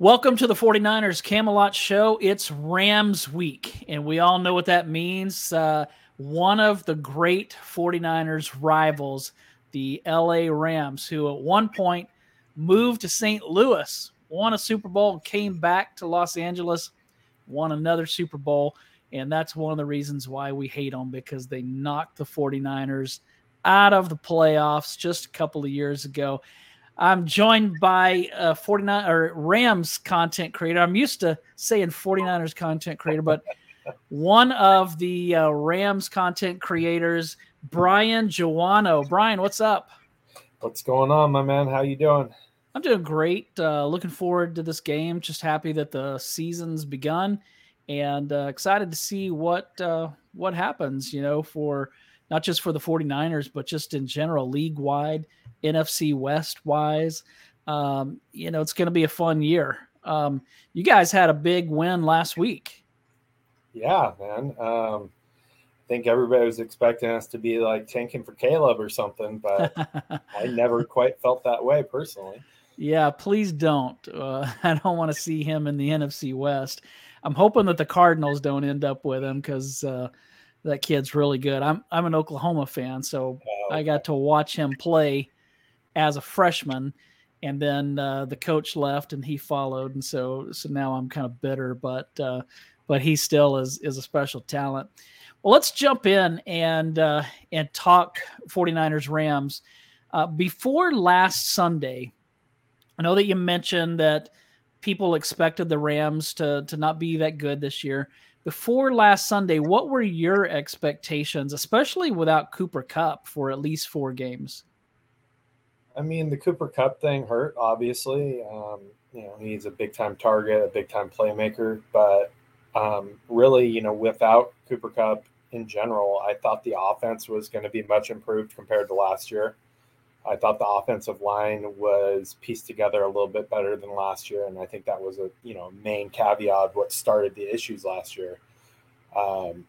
Welcome to the 49ers Camelot Show. It's Rams week, and we all know what that means. Uh, one of the great 49ers rivals, the LA Rams, who at one point moved to St. Louis, won a Super Bowl, came back to Los Angeles, won another Super Bowl. And that's one of the reasons why we hate them because they knocked the 49ers out of the playoffs just a couple of years ago. I'm joined by a 49 or Rams content creator. I'm used to saying 49ers content creator, but one of the uh, Rams content creators, Brian Joanou. Brian, what's up? What's going on, my man? How you doing? I'm doing great. Uh, looking forward to this game. Just happy that the season's begun, and uh, excited to see what uh, what happens. You know, for not just for the 49ers, but just in general, league wide. NFC West wise. Um, you know, it's going to be a fun year. Um, you guys had a big win last week. Yeah, man. Um, I think everybody was expecting us to be like tanking for Caleb or something, but I never quite felt that way personally. Yeah, please don't. Uh, I don't want to see him in the NFC West. I'm hoping that the Cardinals don't end up with him because uh, that kid's really good. I'm I'm an Oklahoma fan, so oh, I got to watch him play as a freshman, and then uh, the coach left and he followed, and so so now I'm kind of bitter, but uh, but he still is is a special talent. Well, let's jump in and uh, and talk 49ers Rams. Uh, before last Sunday, I know that you mentioned that people expected the Rams to to not be that good this year. Before last Sunday, what were your expectations, especially without Cooper Kupp for at least four games? I mean, the Cooper Kupp thing hurt, obviously. Um, you know, he's a big time target, a big time playmaker. But um, really, you know, without Cooper Kupp in general, I thought the offense was going to be much improved compared to last year. I thought the offensive line was pieced together a little bit better than last year, and I think that was a you know main caveat what started the issues last year. Um,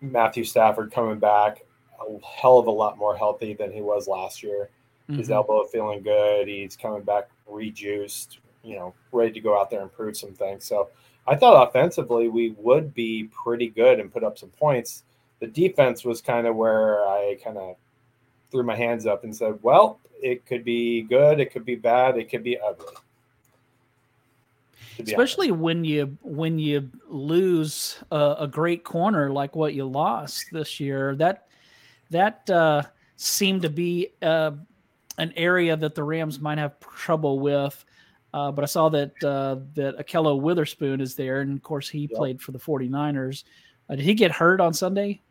Matthew Stafford coming back a hell of a lot more healthy than he was last year. Mm-hmm. His elbow feeling good. He's coming back rejuiced, you know, ready to go out there and prove some things. So I thought offensively we would be pretty good and put up some points. The defense was kind of where I kind of threw my hands up and said, well, it could be good, it could be bad, it could be ugly. Especially honest. when you when you lose a, a, great corner like what you lost this year, that that uh, seemed to be uh, an area that the Rams might have trouble with. Uh, but I saw that uh, that Ahkello Witherspoon is there, and of course he yep. played for the 49ers. Uh, did he get hurt on Sunday?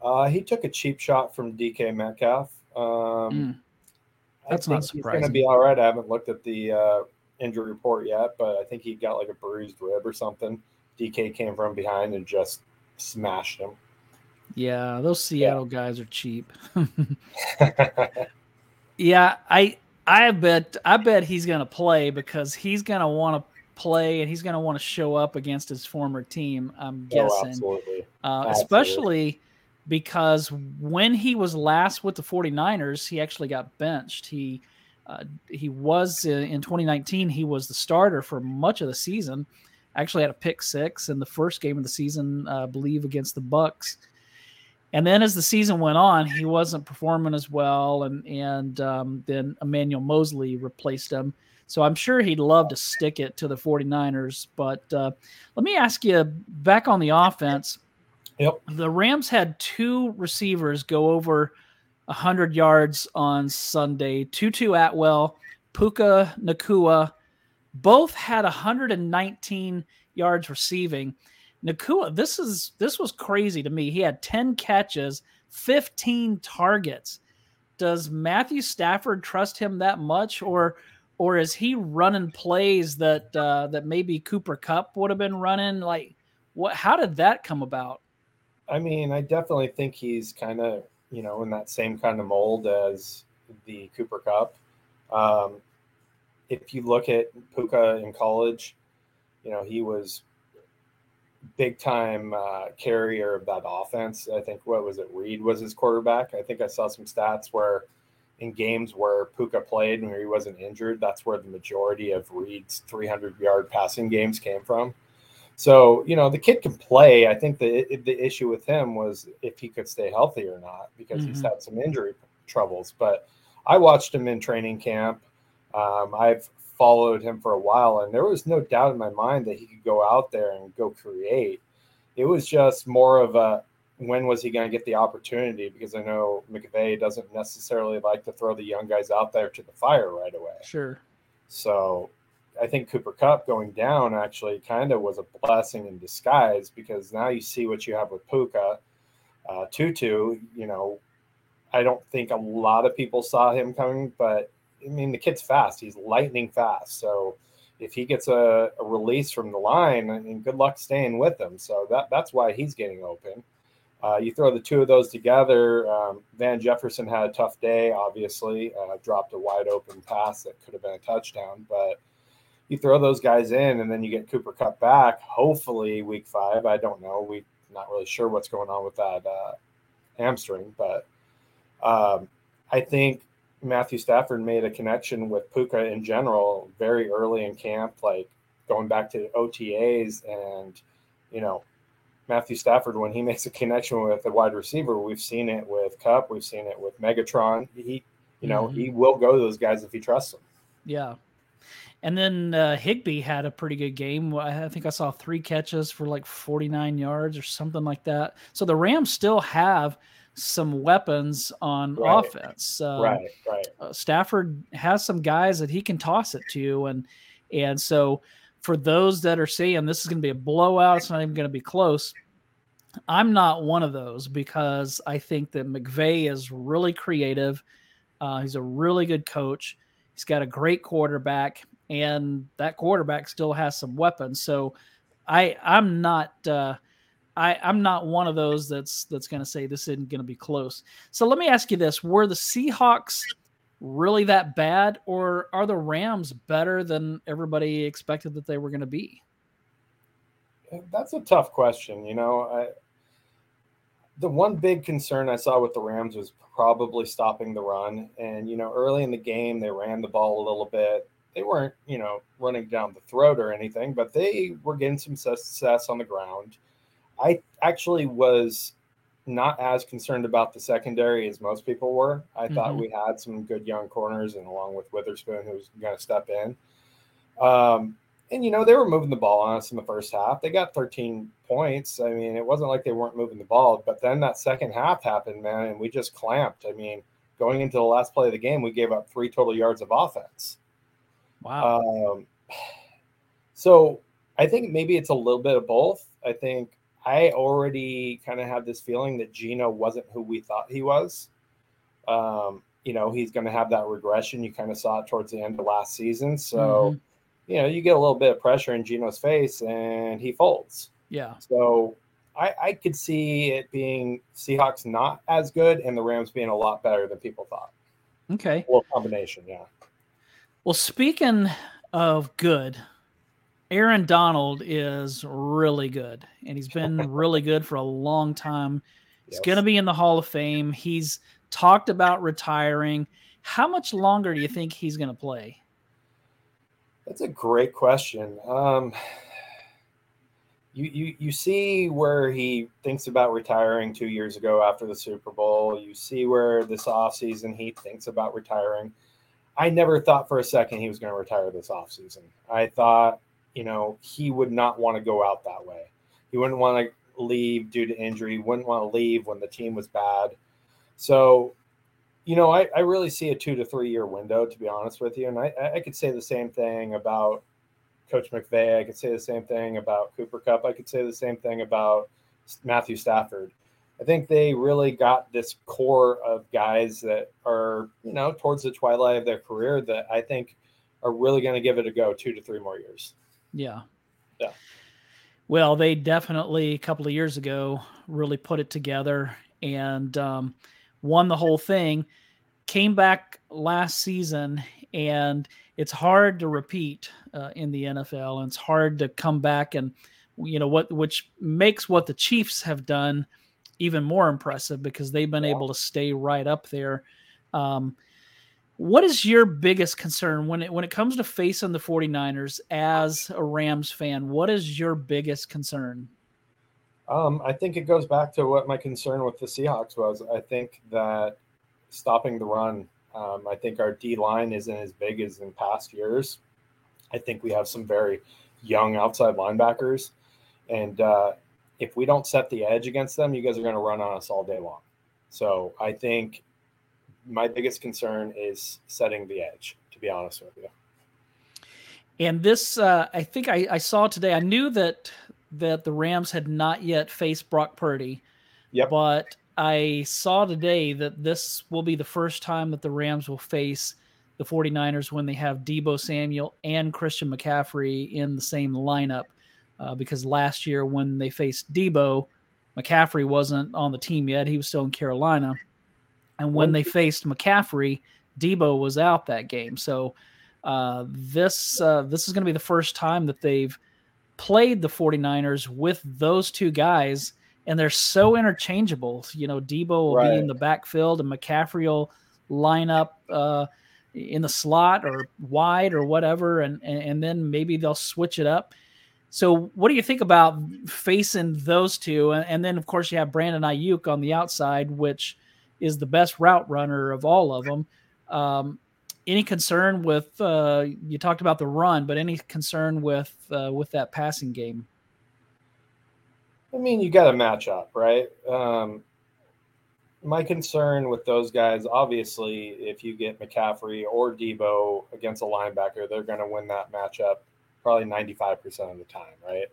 Uh, he took a cheap shot from DK Metcalf. Um, mm. That's not surprising. He's going to be all right. I haven't looked at the uh, injury report yet, but I think he got like a bruised rib or something. DK came from behind and just smashed him. Yeah, those Seattle yeah. guys are cheap. Yeah, I I bet I bet he's going to play because he's going to want to play and he's going to want to show up against his former team. I'm oh, guessing, oh, absolutely. Uh, absolutely. especially because when he was last with the 49ers, he actually got benched. He uh, he was in, in 2019. He was the starter for much of the season. Actually, had a pick six in the first game of the season, uh, I believe, against the Bucs. And then as the season went on, he wasn't performing as well, and and um, then Emmanuel Moseley replaced him. So I'm sure he'd love to stick it to the 49ers. But uh, let me ask you back on the offense. Yep. The Rams had two receivers go over 100 yards on Sunday. Tutu Atwell, Puka Nacua, both had 119 yards receiving. Nacua, this is this was crazy to me. He had 10 catches, 15 targets. Does Matthew Stafford trust him that much or or is he running plays that uh, that maybe Cooper Cup would have been running? Like what how did that come about? I mean, I definitely think he's kind of, you know, in that same kind of mold as the Cooper Kupp. Um, if you look at Puka in college, you know, he was big time uh, carrier of that offense. I think what was it? Reed was his quarterback. I think I saw some stats where in games where Puka played and where he wasn't injured, that's where the majority of Reed's 300 yard passing games came from. So, you know, the kid can play. I think the the issue with him was if he could stay healthy or not because mm-hmm. he's had some injury troubles. But I watched him in training camp. Um, I've followed him for a while, and there was no doubt in my mind that he could go out there and go create. It was just more of a when was he going to get the opportunity? Because I know McVay doesn't necessarily like to throw the young guys out there to the fire right away. Sure. So I think Cooper Kupp going down actually kind of was a blessing in disguise because now you see what you have with Puka. Uh, Tutu, you know, I don't think a lot of people saw him coming, but I mean, the kid's fast. He's lightning fast. So if he gets a, a release from the line, I mean, good luck staying with him. So that that's why he's getting open. Uh, you throw the two of those together. Um, Van Jefferson had a tough day, obviously, uh, dropped a wide open pass that could have been a touchdown. But you throw those guys in, and then you get Cooper Kupp back. Hopefully, week five. I don't know. We're not really sure what's going on with that uh, hamstring, but um, I think Matthew Stafford made a connection with Puka in general very early in camp, like going back to OTAs and you know Matthew Stafford when he makes a connection with a wide receiver. We've seen it with Kupp, we've seen it with Megatron. He, you know, mm-hmm. he will go to those guys if he trusts them. Yeah. And then uh, Higbee had a pretty good game. I think I saw three catches for like 49 yards or something like that. So the Rams still have some weapons on right. offense. Uh, right, right. Uh, Stafford has some guys that he can toss it to, and and so for those that are saying this is going to be a blowout, it's not even going to be close. I'm not one of those because I think that McVay is really creative. Uh, he's a really good coach. He's got a great quarterback, and that quarterback still has some weapons. So I I'm not. Uh, I, I'm not one of those that's that's going to say this isn't going to be close. So let me ask you this: Were the Seahawks really that bad, or are the Rams better than everybody expected that they were going to be? That's a tough question. You know, the one big concern I saw with the Rams was probably stopping the run. And you know, early in the game, they ran the ball a little bit. They weren't, you know, running down the throat or anything, but they were getting some success on the ground. I actually was not as concerned about the secondary as most people were. I mm-hmm. thought we had some good young corners, and along with Witherspoon, who's going to step in. Um, and you know they were moving the ball on us in the first half. They got 13 points. I mean, it wasn't like they weren't moving the ball, but then that second half happened, man, and we just clamped. I mean, going into the last play of the game, we gave up three total yards of offense. Wow. Um, so I think maybe it's a little bit of both. I think I already kind of had this feeling that Geno wasn't who we thought he was. Um, you know, he's going to have that regression. You kind of saw it towards the end of last season. So, mm-hmm. You know, you get a little bit of pressure in Geno's face and he folds. Yeah. So I, I could see it being Seahawks not as good and the Rams being a lot better than people thought. Okay. Or combination. Yeah. Well, speaking of good, Aaron Donald is really good, and he's been really good for a long time. He's yes. going to be in the Hall of Fame. He's talked about retiring. How much longer do you think he's going to play? That's a great question. Um, you, you you see where he thinks about retiring two years ago after the Super Bowl. You see where this offseason he thinks about retiring. I never thought for a second he was going to retire this offseason. I thought you know, he would not want to go out that way. He wouldn't want to leave due to injury, wouldn't want to leave when the team was bad. So, you know, I, I really see a two to three year window, to be honest with you. And I, I could say the same thing about Coach McVay. I could say the same thing about Cooper Kupp. I could say the same thing about Matthew Stafford. I think they really got this core of guys that are, you know, towards the twilight of their career that I think are really going to give it a go two to three more years. Yeah. Yeah. Well, they definitely a couple of years ago really put it together and um, won the whole thing. Came back last season, and it's hard to repeat uh, in the NFL, and it's hard to come back and you know what, which makes what the Chiefs have done even more impressive because they've been yeah. able to stay right up there. Um, What is your biggest concern when it when it comes to facing the 49ers as a Rams fan? What is your biggest concern? Um, I think it goes back to what my concern with the Seahawks was. I think that stopping the run, um, I think our D line isn't as big as in past years. I think we have some very young outside linebackers. And uh, if we don't set the edge against them, you guys are going to run on us all day long. So I think my biggest concern is setting the edge, to be honest with you. And this, uh, I think I, I, saw today. I knew that that the Rams had not yet faced Brock Purdy. Yep. But I saw today that this will be the first time that the Rams will face the 49ers when they have Deebo Samuel and Christian McCaffrey in the same lineup. Uh, because last year when they faced Deebo, McCaffrey wasn't on the team yet. He was still in Carolina. And when they faced McCaffrey, Deebo was out that game. So uh, this uh, this is going to be the first time that they've played the 49ers with those two guys, and they're so interchangeable. You know, Deebo will right. be in the backfield, and McCaffrey will line up uh, in the slot or wide or whatever, and, and then maybe they'll switch it up. So, what do you think about facing those two? And then, of course, you have Brandon Aiyuk on the outside, which is the best route runner of all of them. Um, any concern with uh, you talked about the run, but any concern with uh, with that passing game? I mean, you got a matchup, right? Um, my concern with those guys, obviously, if you get McCaffrey or Deebo against a linebacker, they're going to win that matchup probably 95% of the time, right?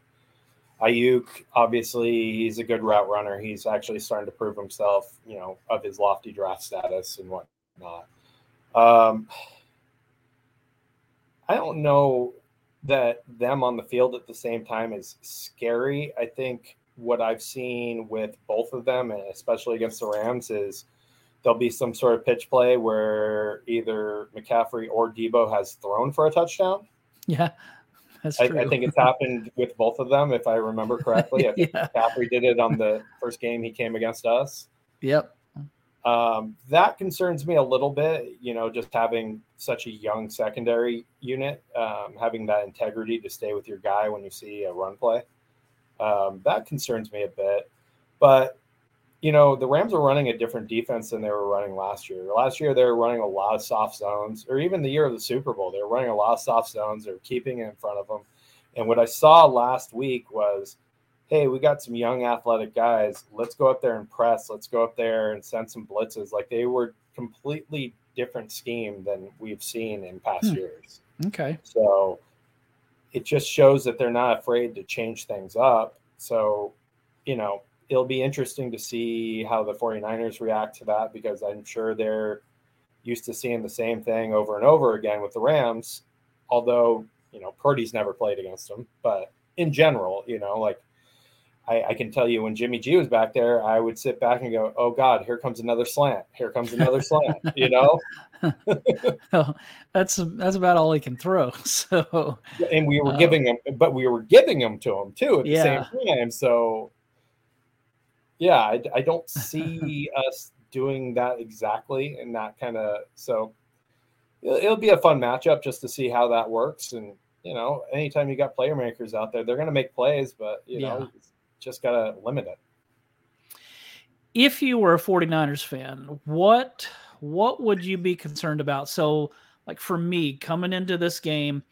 Aiyuk, obviously, he's a good route runner. He's actually starting to prove himself, you know, of his lofty draft status and whatnot. Um, I don't know that them on the field at the same time is scary. I think what I've seen with both of them, and especially against the Rams, is there'll be some sort of pitch play where either McCaffrey or Deebo has thrown for a touchdown. Yeah. That's I, I, think it's happened with both of them, if I remember correctly. I think yeah. McCaffrey did it on the first game he came against us. Yep. Um, that concerns me a little bit, you know, just having such a young secondary unit, um, having that integrity to stay with your guy when you see a run play. Um, that concerns me a bit. But, you know, the Rams are running a different defense than they were running last year. Last year, they were running a lot of soft zones, or even the year of the Super Bowl, they were running a lot of soft zones. They were keeping it in front of them. And what I saw last week was – hey, we got some young athletic guys. Let's go up there and press. Let's go up there and send some blitzes. Like they were completely different scheme than we've seen in past hmm. years. Okay. So it just shows that they're not afraid to change things up. So, you know, it'll be interesting to see how the 49ers react to that because I'm sure they're used to seeing the same thing over and over again with the Rams. Although, you know, Purdy's never played against them, but in general, you know, like I, I, can tell you when Jimmy G was back there, I would sit back and go, "Oh God, here comes another slant! Here comes another slant!" You know. that's that's about all he can throw. So. And we were uh, giving him, but we were giving them to him too at the yeah. same time. So. Yeah, I, I don't see us doing that exactly, and that kind of so. It'll, it'll be a fun matchup just to see how that works, and you know, anytime you got player makers out there, they're going to make plays, but you yeah. Just got to limit it. If you were a 49ers fan, what what would you be concerned about? So, like for me, coming into this game,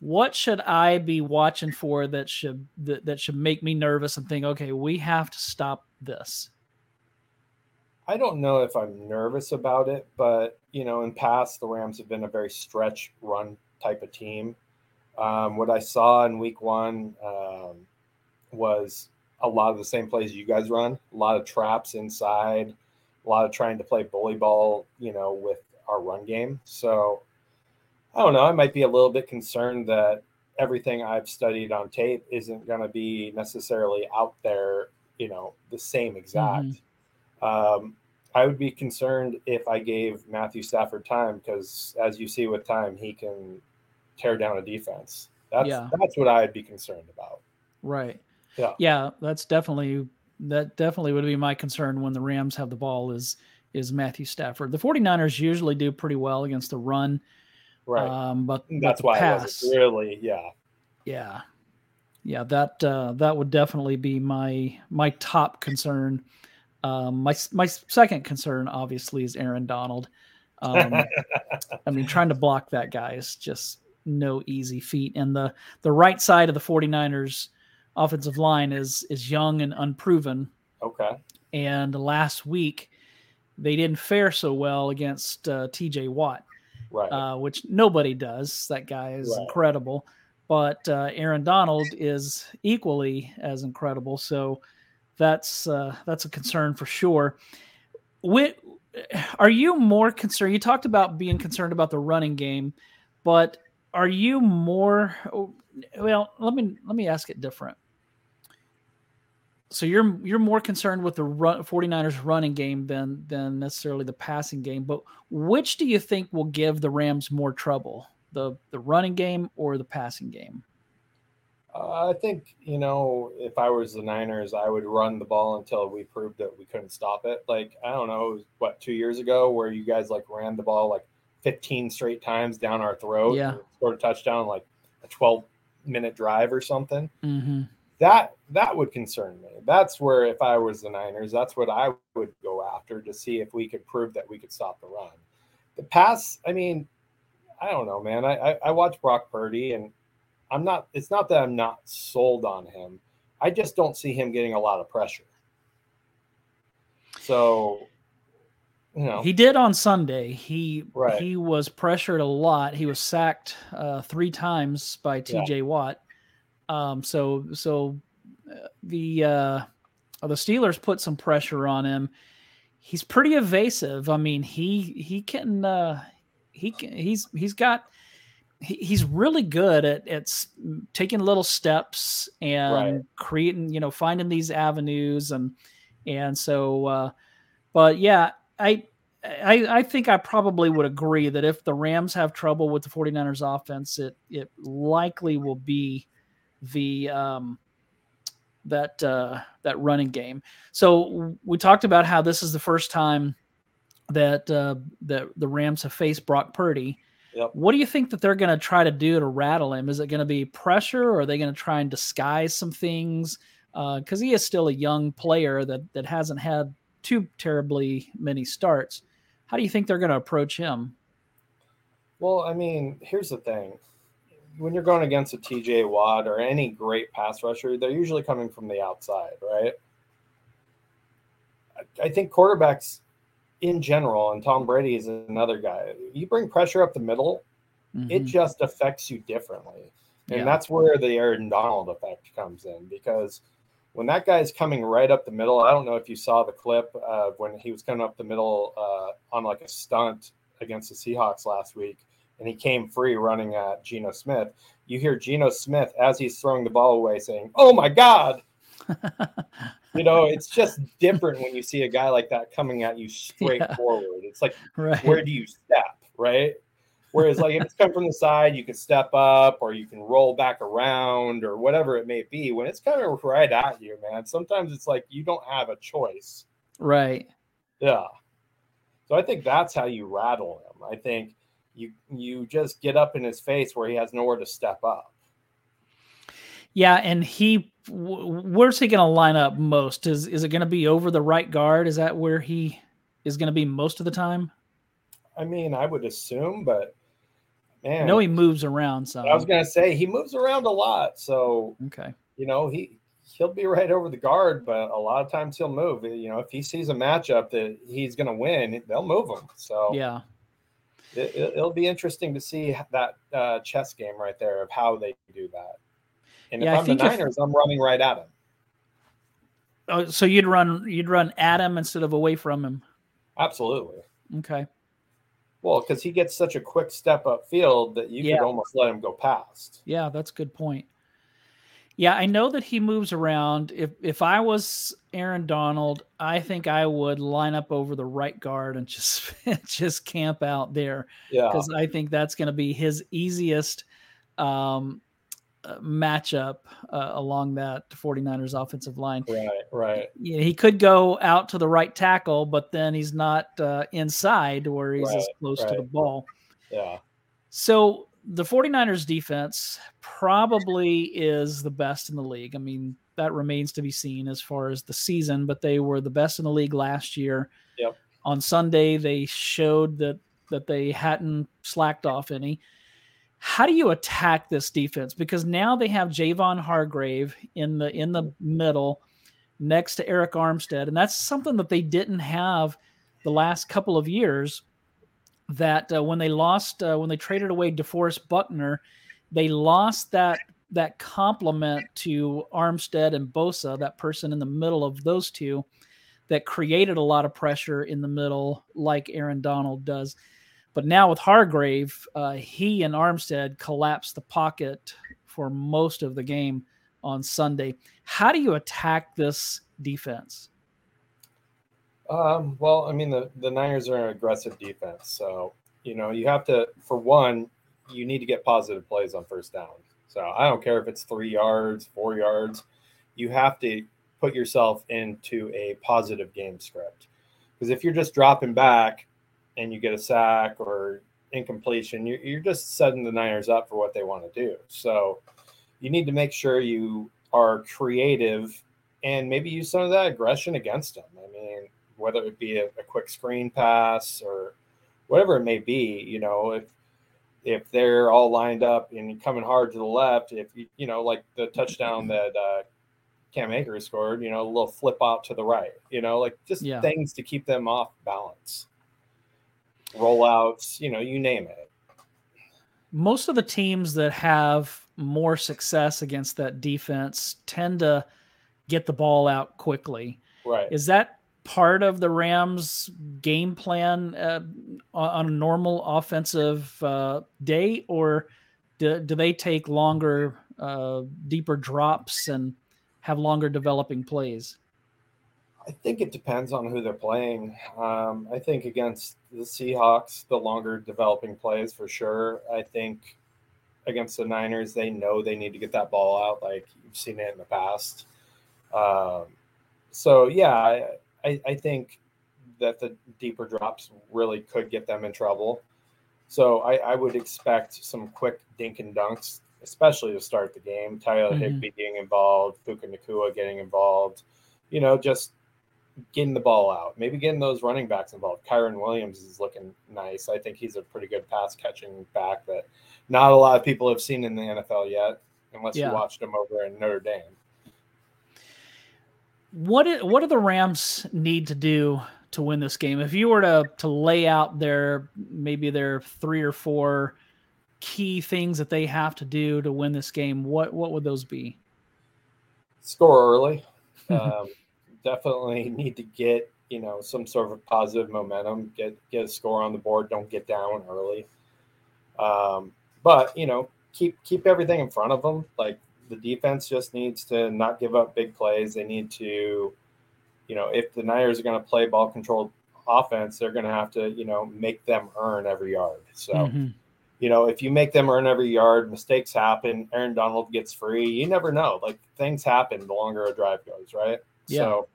what should I be watching for that should that, that should make me nervous and think, okay, we have to stop this? I don't know if I'm nervous about it, but you know, in past the Rams have been a very stretch run type of team. Um, what I saw in Week One um, was a lot of the same plays you guys run, a lot of traps inside, a lot of trying to play bully ball, you know, with our run game. So I don't know. I might be a little bit concerned that everything I've studied on tape isn't going to be necessarily out there, you know, the same exact. Mm-hmm. Um, I would be concerned if I gave Matthew Stafford time because, as you see with time, he can tear down a defense. That's yeah. that's what I'd be concerned about. Right. Yeah. Yeah, that's definitely that definitely would be my concern when the Rams have the ball is is Matthew Stafford. The 49ers usually do pretty well against the run. Right. Um, but that's but why pass, really, yeah. Yeah. Yeah, that uh, that would definitely be my my top concern. Um, my my second concern obviously is Aaron Donald. Um, I mean, trying to block that guy is just no easy feat. And the the right side of the 49ers offensive line is is young and unproven. Okay. And last week they didn't fare so well against uh, TJ Watt, right. uh, which nobody does. That guy is Right. incredible. But uh, Aaron Donald is equally as incredible. So that's uh, that's a concern for sure. Wh- are you more concerned? You talked about being concerned about the running game, but are you more? oh, Well, let me let me ask it different. So you're you're more concerned with the run, 49ers running game than than necessarily the passing game. But which do you think will give the Rams more trouble? The the running game or the passing game? Uh, I think, you know, if I was the Niners, I would run the ball until we proved that we couldn't stop it. Like, I don't know, what, two years ago where you guys like ran the ball like 15 straight times down our throat. Yeah. Scored a touchdown, like a 12 minute drive or something. Mm-hmm. That that would concern me. That's where if I was the Niners, that's what I would go after to see if we could prove that we could stop the run. The pass, I mean, I don't know, man. I I, I watch Brock Purdy and I'm not. It's not that I'm not sold on him. I just don't see him getting a lot of pressure. So, you know, He did on Sunday. He Right. he was pressured a lot. He was sacked uh, three times by T.J. Watt. Um, so so uh, the uh, the Steelers put some pressure on him. He's pretty evasive. I mean, he he can uh, he can he's he's got he, he's really good at at taking little steps and Right. creating you know finding these avenues and and so uh, but yeah I, I I think I probably would agree that if the Rams have trouble with the 49ers offense it it likely will be the um that uh that running game. So we talked about how this is the first time that uh that the Rams have faced Brock Purdy. Yep. What do you think that they're going to try to do to rattle him? Is it going to be pressure or are they going to try and disguise some things? Because he is still a young player that that hasn't had too terribly many starts. How do you think they're going to approach him? well, I mean, here's the thing: when you're going against a T.J. Watt or any great pass rusher, they're usually coming from the outside, right? I- I think quarterbacks in general, and Tom Brady is another guy. You bring pressure up the middle, it Mhm. just affects you differently. And Yeah. that's where the Aaron Donald effect comes in because when that guy's coming right up the middle, I don't know if you saw the clip uh, when he was coming up the middle uh, on like a stunt against the Seahawks last week, and he came free running at Geno Smith. You hear Geno Smith as he's throwing the ball away saying, "Oh my God!" You know, it's just different when you see a guy like that coming at you straight Yeah. forward. It's like right. where do you step, right? Whereas, like, if it's coming from the side, you can step up or you can roll back around or whatever it may be. When it's coming right at you, man, sometimes it's like you don't have a choice. right. Yeah. So I think that's how you rattle him. I think you you just get up in his face where he has nowhere to step up. Yeah, and he, where's he going to line up most? Is is it going to be over the right guard? Is that where he is going to be most of the time? I mean, I would assume, but I man, know he moves around So I was gonna say he moves around a lot. So okay. you know, he he'll be right over the guard, but a lot of times he'll move. You know, if he sees a matchup that he's going to win, they'll move him. So Yeah. It, it'll be interesting to see that uh, chess game right there of how they do that. And Yeah, I if I'm the think if- Niners, I'm running right at him. Oh, so you'd run you'd run at him instead of away from him. Absolutely. Okay. Well, because he gets such a quick step up field that you Yeah. could almost let him go past. Yeah, that's a good point. Yeah, I know that he moves around. If if I was Aaron Donald, I think I would line up over the right guard and just just camp out there Yeah. because I think that's going to be his easiest um, uh, matchup uh, along that 49ers offensive line. Right, right. Yeah, he could go out to the right tackle, but then he's not uh, inside where he's right, as close right. to the ball. Yeah. So the 49ers defense probably is the best in the league. I mean, that remains to be seen as far as the season, but they were the best in the league last year. Yep. On Sunday, they showed that that they hadn't slacked off any. How do you attack this defense? Because now they have Javon Hargrave in the in the middle next to Arik Armstead, and that's something that they didn't have the last couple of years that uh, when they lost uh, when they traded away DeForest Buckner, they lost that that complement to Armstead and Bosa, that person in the middle of those two, that created a lot of pressure in the middle, like Aaron Donald does. But now with Hargrave, uh, he and Armstead collapsed the pocket for most of the game on Sunday. How do you attack this defense? Um, well, I mean, the, the Niners are an aggressive defense. So, you know, you have to, for one, you need to get positive plays on first down. So I don't care if it's three yards, four yards, you have to put yourself into a positive game script. Because if you're just dropping back and you get a sack or incompletion, you're, you're just setting the Niners up for what they want to do. So you need to make sure you are creative and maybe use some of that aggression against them. I mean, whether it be a, a quick screen pass or whatever it may be, you know, if if they're all lined up and coming hard to the left, if you you know, like the touchdown that uh, Cam Akers scored, you know, a little flip out to the right, you know, like just yeah. things to keep them off balance. Rollouts, you know, you name it. Most of the teams that have more success against that defense tend to get the ball out quickly. Right. Is that part of the Rams' game plan uh, on a normal offensive uh, day, or do, do, they take longer, uh, deeper drops and have longer developing plays? I think it depends on who they're playing. Um, I think against the Seahawks, the longer developing plays for sure. I think against the Niners, they know they need to get that ball out, like you've seen it in the past. Um, so yeah, I, I, think that the deeper drops really could get them in trouble. So I, I would expect some quick dink and dunks, especially to start the game. Tyler mm-hmm. Higbee getting involved, Puka Nacua getting involved. You know, just getting the ball out, maybe getting those running backs involved. Kyren Williams is looking nice. I think he's a pretty good pass catching back that not a lot of people have seen in the NFL yet, unless yeah. you watched him over in Notre Dame. What what do the Rams need to do to win this game? If you were to to lay out their maybe their three or four key things that they have to do to win this game, what what would those be? Score early. um, definitely need to get you know some sort of positive momentum. Get get a score on the board. Don't get down early. Um, but you know keep keep everything in front of them. Like the defense just needs to not give up big plays. They need to, you know, if the Niners are going to play ball controlled offense, they're going to have to, you know, make them earn every yard. So, mm-hmm. you know, if you make them earn every yard, mistakes happen. Aaron Donald gets free. You never know. Like things happen the longer a drive goes, right? Yeah. So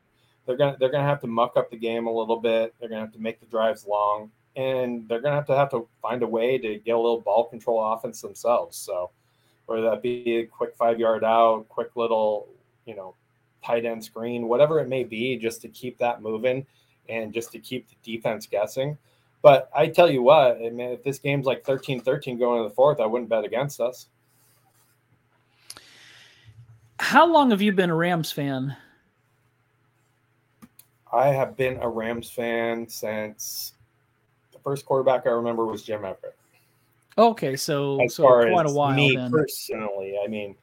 they're gonna they're gonna have to muck up the game a little bit. They're gonna have to make the drives long, and they're gonna have to have to find a way to get a little ball control offense themselves. So whether that be a quick five yard out, quick little, you know, tight end screen, whatever it may be, just to keep that moving and just to keep the defense guessing. But I tell you what, I mean, if this game's like 13 13 going to the fourth, I wouldn't bet against us. How long have you been a Rams fan? I have been a Rams fan since the first quarterback I remember was Jim Everett. Okay, so as so far quite as a while. Me then. personally, I mean,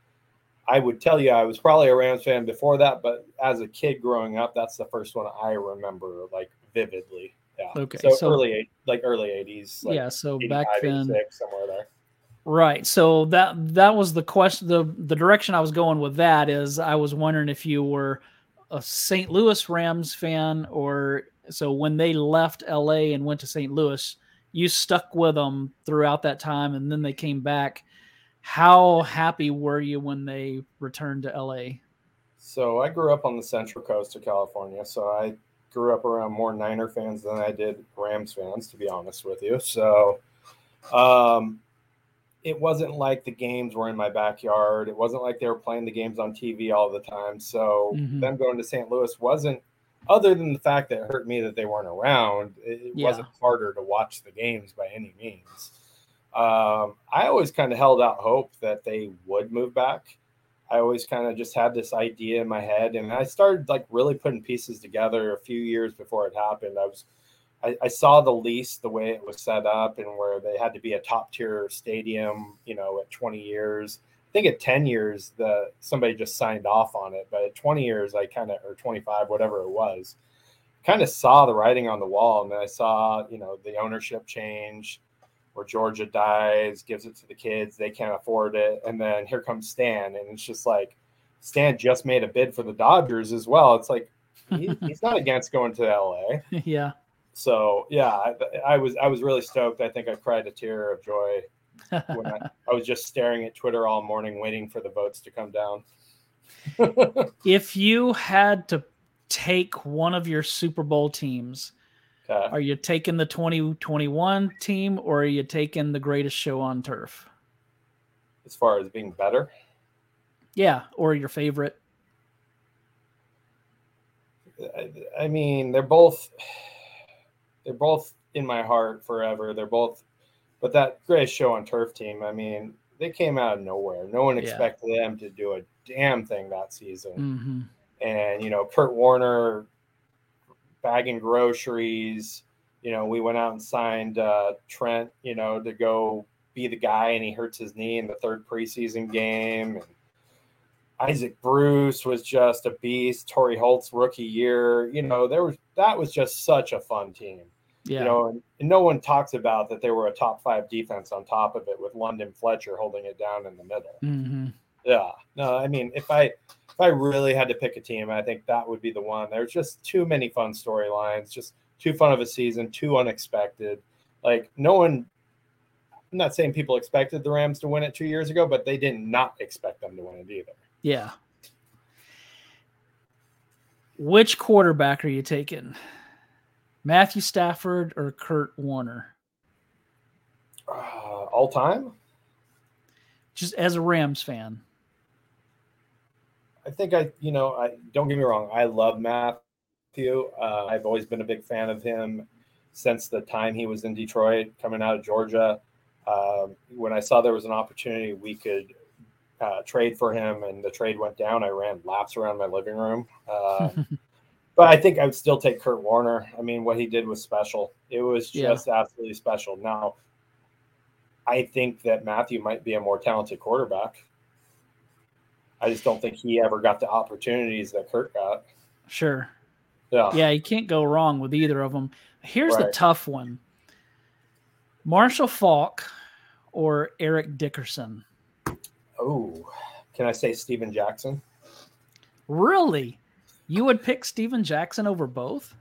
I would tell you I was probably a Rams fan before that, but as a kid growing up, that's the first one I remember like vividly. Yeah. Okay. So, so early, like early '80s. Like yeah. So back then, somewhere there. Right. So that that was the question. The the direction I was going with that is I was wondering if you were a St. Louis Rams fan or so when they left LA and went to St. Louis, you stuck with them throughout that time and then they came back How happy were you when they returned to LA? So I grew up on the central coast of California. So I grew up around more Niner fans than I did Rams fans, to be honest with you. So um, it wasn't like the games were in my backyard. It wasn't like they were playing the games on TV all the time. So mm-hmm. them going to St. Louis wasn't, other than the fact that it hurt me that they weren't around, it, yeah. wasn't harder to watch the games by any means. Um, I always kind of held out hope that they would move back. I always kind of just had this idea in my head, and I started like really putting pieces together a few years before it happened. I was, I, I saw the lease the way it was set up, and where they had to be a top tier stadium, you know, at 20 years. I think at 10 years, the somebody just signed off on it, but at 20 years, I kind of or 25, whatever it was, kind of saw the writing on the wall, and then I saw, you know, the ownership change where Georgia dies, gives it to the kids, they can't afford it, and then here comes Stan, and it's just like Stan just made a bid for the Dodgers as well. It's like he, he's not against going to LA. Yeah. So yeah, I, I, was I was really stoked. I think I cried a tear of joy when I, I was just staring at Twitter all morning, waiting for the votes to come down. if you had to take one of your Super Bowl teams uh, are you taking the 2021 team or are you taking the greatest show on turf? As far as being better? Yeah, or your favorite? I, I mean, they're both they're both in my heart forever. They're both but that greatest show on turf team, I mean, they came out of nowhere. No one expected yeah. them to do a damn thing that season. Mm-hmm. And you know, Kurt Warner bagging groceries. You know, we went out and signed uh, Trent, you know, to go be the guy, and he hurts his knee in the third preseason game. And Isaac Bruce was just a beast. Torry Holt's rookie year, you know, there was that was just such a fun team. Yeah. You know, and, and no one talks about that they were a top five defense on top of it with London Fletcher holding it down in the middle. Mm-hmm. Yeah. No, I mean, if I if I really had to pick a team, I think that would be the one. There's just too many fun storylines, just too fun of a season, too unexpected. Like no one I'm not saying people expected the Rams to win it two years ago, but they did not expect them to win it either. Yeah. Which quarterback are you taking? Matthew Stafford or Kurt Warner? Uh, all time? Just as a Rams fan. I think I, you know, I don't get me wrong. I love Matthew. Uh, I've always been a big fan of him since the time he was in Detroit, coming out of Georgia. Um, when I saw there was an opportunity we could uh, trade for him, and the trade went down, I ran laps around my living room. Uh, but I think I would still take Kurt Warner. I mean, what he did was special. It was just yeah. absolutely special. Now, I think that Matthew might be a more talented quarterback. I just don't think he ever got the opportunities that Kurt got. Sure. Yeah. Yeah, you can't go wrong with either of them. Here's right. the tough one Marshall Faulk or Eric Dickerson? Oh, can I say Steven Jackson? Really? You would pick Steven Jackson over both?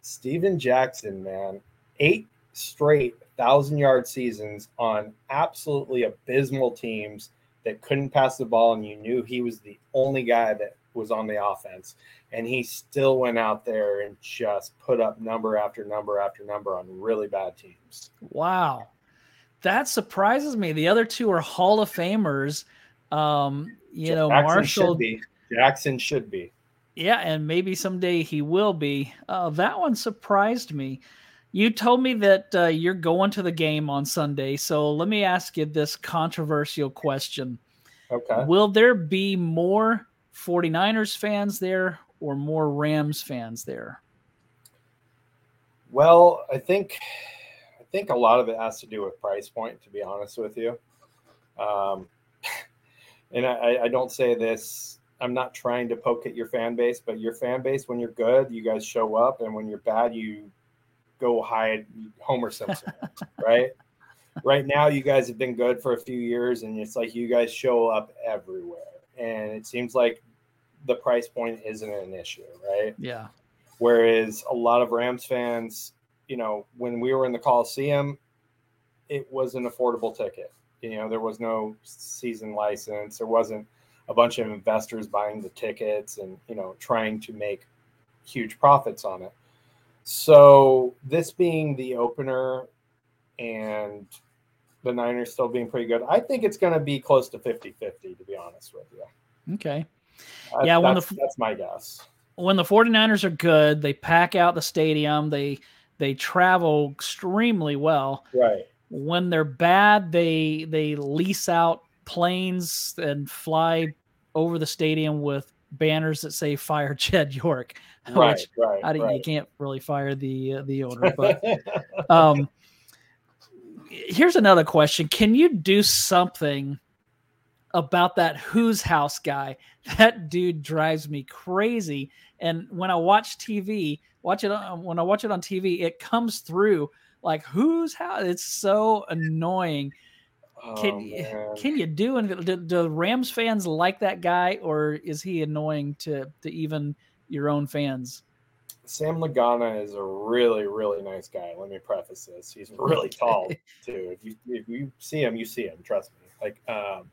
Steven Jackson, man. Eight straight thousand yard seasons on absolutely abysmal teams that couldn't pass the ball, and you knew he was the only guy that was on the offense. And he still went out there and just put up number after number after number on really bad teams. Wow. That surprises me. The other two are Hall of Famers. Um, you Jackson know, Marshall. Should Jackson should be. Yeah, and maybe someday he will be. Uh, that one surprised me. You told me that uh, you're going to the game on Sunday. So let me ask you this controversial question. Okay. Will there be more 49ers fans there or more Rams fans there? Well, I think I think a lot of it has to do with price point, to be honest with you. Um, and I, I don't say this I'm not trying to poke at your fan base, but your fan base, when you're good, you guys show up, and when you're bad, you go hide Homer Simpson, right? Right now, you guys have been good for a few years, and it's like you guys show up everywhere, and it seems like the price point isn't an issue, right? Yeah. Whereas a lot of Rams fans, you know, when we were in the Coliseum, it was an affordable ticket. You know, there was no season license. There wasn't a bunch of investors buying the tickets and you know trying to make huge profits on it. So this being the opener and the Niners still being pretty good, I think it's going to be close to 50-50 to be honest with you. Okay. That's, Yeah, when that's, the- that's my guess. when the 49ers are good, they pack out the stadium. They they travel extremely well. Right. When they're bad, they they lease out planes and fly over the stadium with banners that say "Fire Jed York." Right. Which right. I, you right. can't really fire the uh, the owner, but um, here's another question: Can you do something about that whose house guy? That dude drives me crazy. And when I watch TV, watch it on, when I watch it on TV, it comes through like whose house. It's so annoying. Can Oh, you man. can you do and do, do Rams fans like that guy, or is he annoying to to even your own fans? Sam Lagana is a really, really nice guy. Let me preface this. He's really tall too. If you if you see him, you see him. Trust me. Like, um,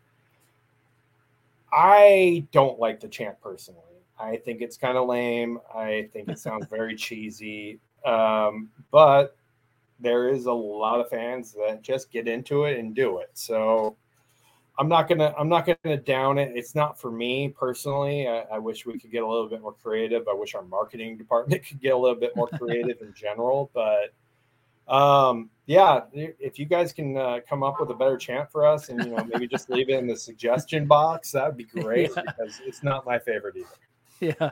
I don't like the chant personally. I think it's kind of lame. I think it sounds very cheesy. Um, but there is a lot of fans that just get into it and do it. So I'm not gonna I'm not gonna down it. It's not for me personally. I, I wish we could get a little bit more creative. I wish our marketing department could get a little bit more creative in general. But um, yeah, if you guys can uh, come up with a better chant for us, and you know maybe just leave it in the suggestion box, that would be great Yeah. because it's not my favorite either. Yeah.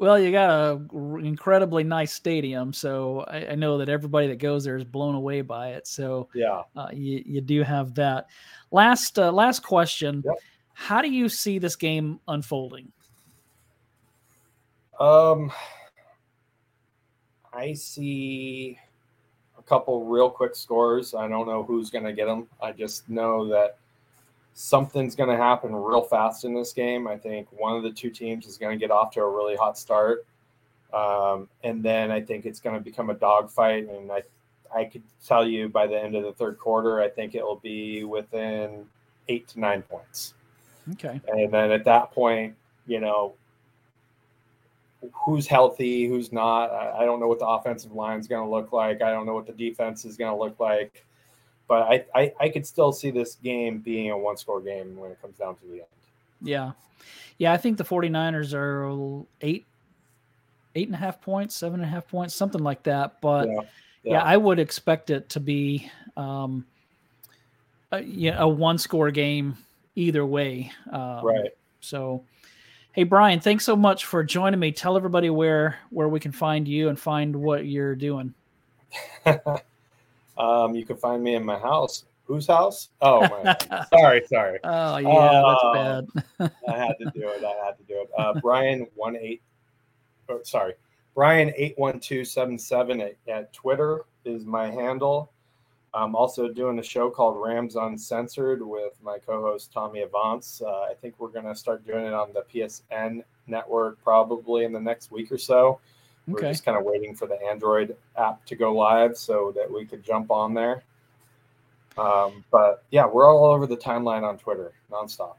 Well, you got a r- incredibly nice stadium, so I, I know that everybody that goes there is blown away by it. So Yeah. uh, you you do have that. Last uh, last question: Yep. How do you see this game unfolding? Um, I see a couple real quick scores. I don't know who's going to get them. I just know that something's going to happen real fast in this game. I think one of the two teams is going to get off to a really hot start. Um, and then I think it's going to become a dogfight. And I, I could tell you by the end of the third quarter, I think it will be within eight to nine points. Okay. And then at that point, you know, who's healthy, who's not. I, I don't know what the offensive line is going to look like. I don't know what the defense is going to look like. But I, I, I could still see this game being a one score game when it comes down to the end. Yeah. Yeah, I think the 49ers are eight, eight and a half points, seven and a half points, something like that. But Yeah. yeah, I would expect it to be um, a, yeah, a one score game either way. Um, right. So, hey Brian, thanks so much for joining me. Tell everybody where where we can find you and find what you're doing. um, you can find me in my house. Whose house? Oh, my. sorry, sorry. Oh yeah, Oh. that's bad. I had to do it. I had to do it. Uh, Brian one eight. Oh, sorry, Brian eight one two seven seven at, at Twitter is my handle. I'm also doing a show called Rams Uncensored with my co-host Tommy Avance. Uh, I think we're gonna start doing it on the PSN network probably in the next week or so. We're just kind of waiting for the Android app to go live so that we could jump on there. Um, but yeah, we're all over the timeline on Twitter nonstop.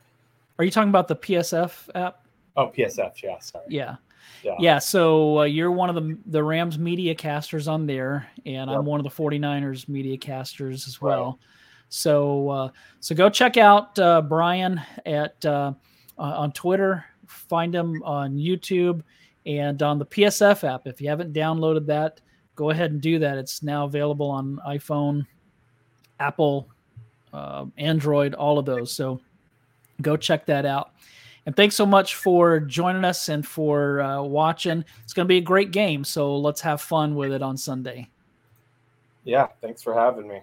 Are you talking about the PSF app? Oh, PSF, yeah, sorry. Yeah. Yeah. Yeah, so uh, you're one of the the Rams media casters on there, and I'm one of the 49ers media casters as Right. well. So uh, so go check out uh, Brian at uh, uh, on Twitter. Find him on YouTube and on the PSF app. If you haven't downloaded that, go ahead and do that. It's now available on iPhone, Apple, uh, Android, all of those. So go check that out. And thanks so much for joining us and for uh, watching. It's going to be a great game. So let's have fun with it on Sunday. Yeah, thanks for having me.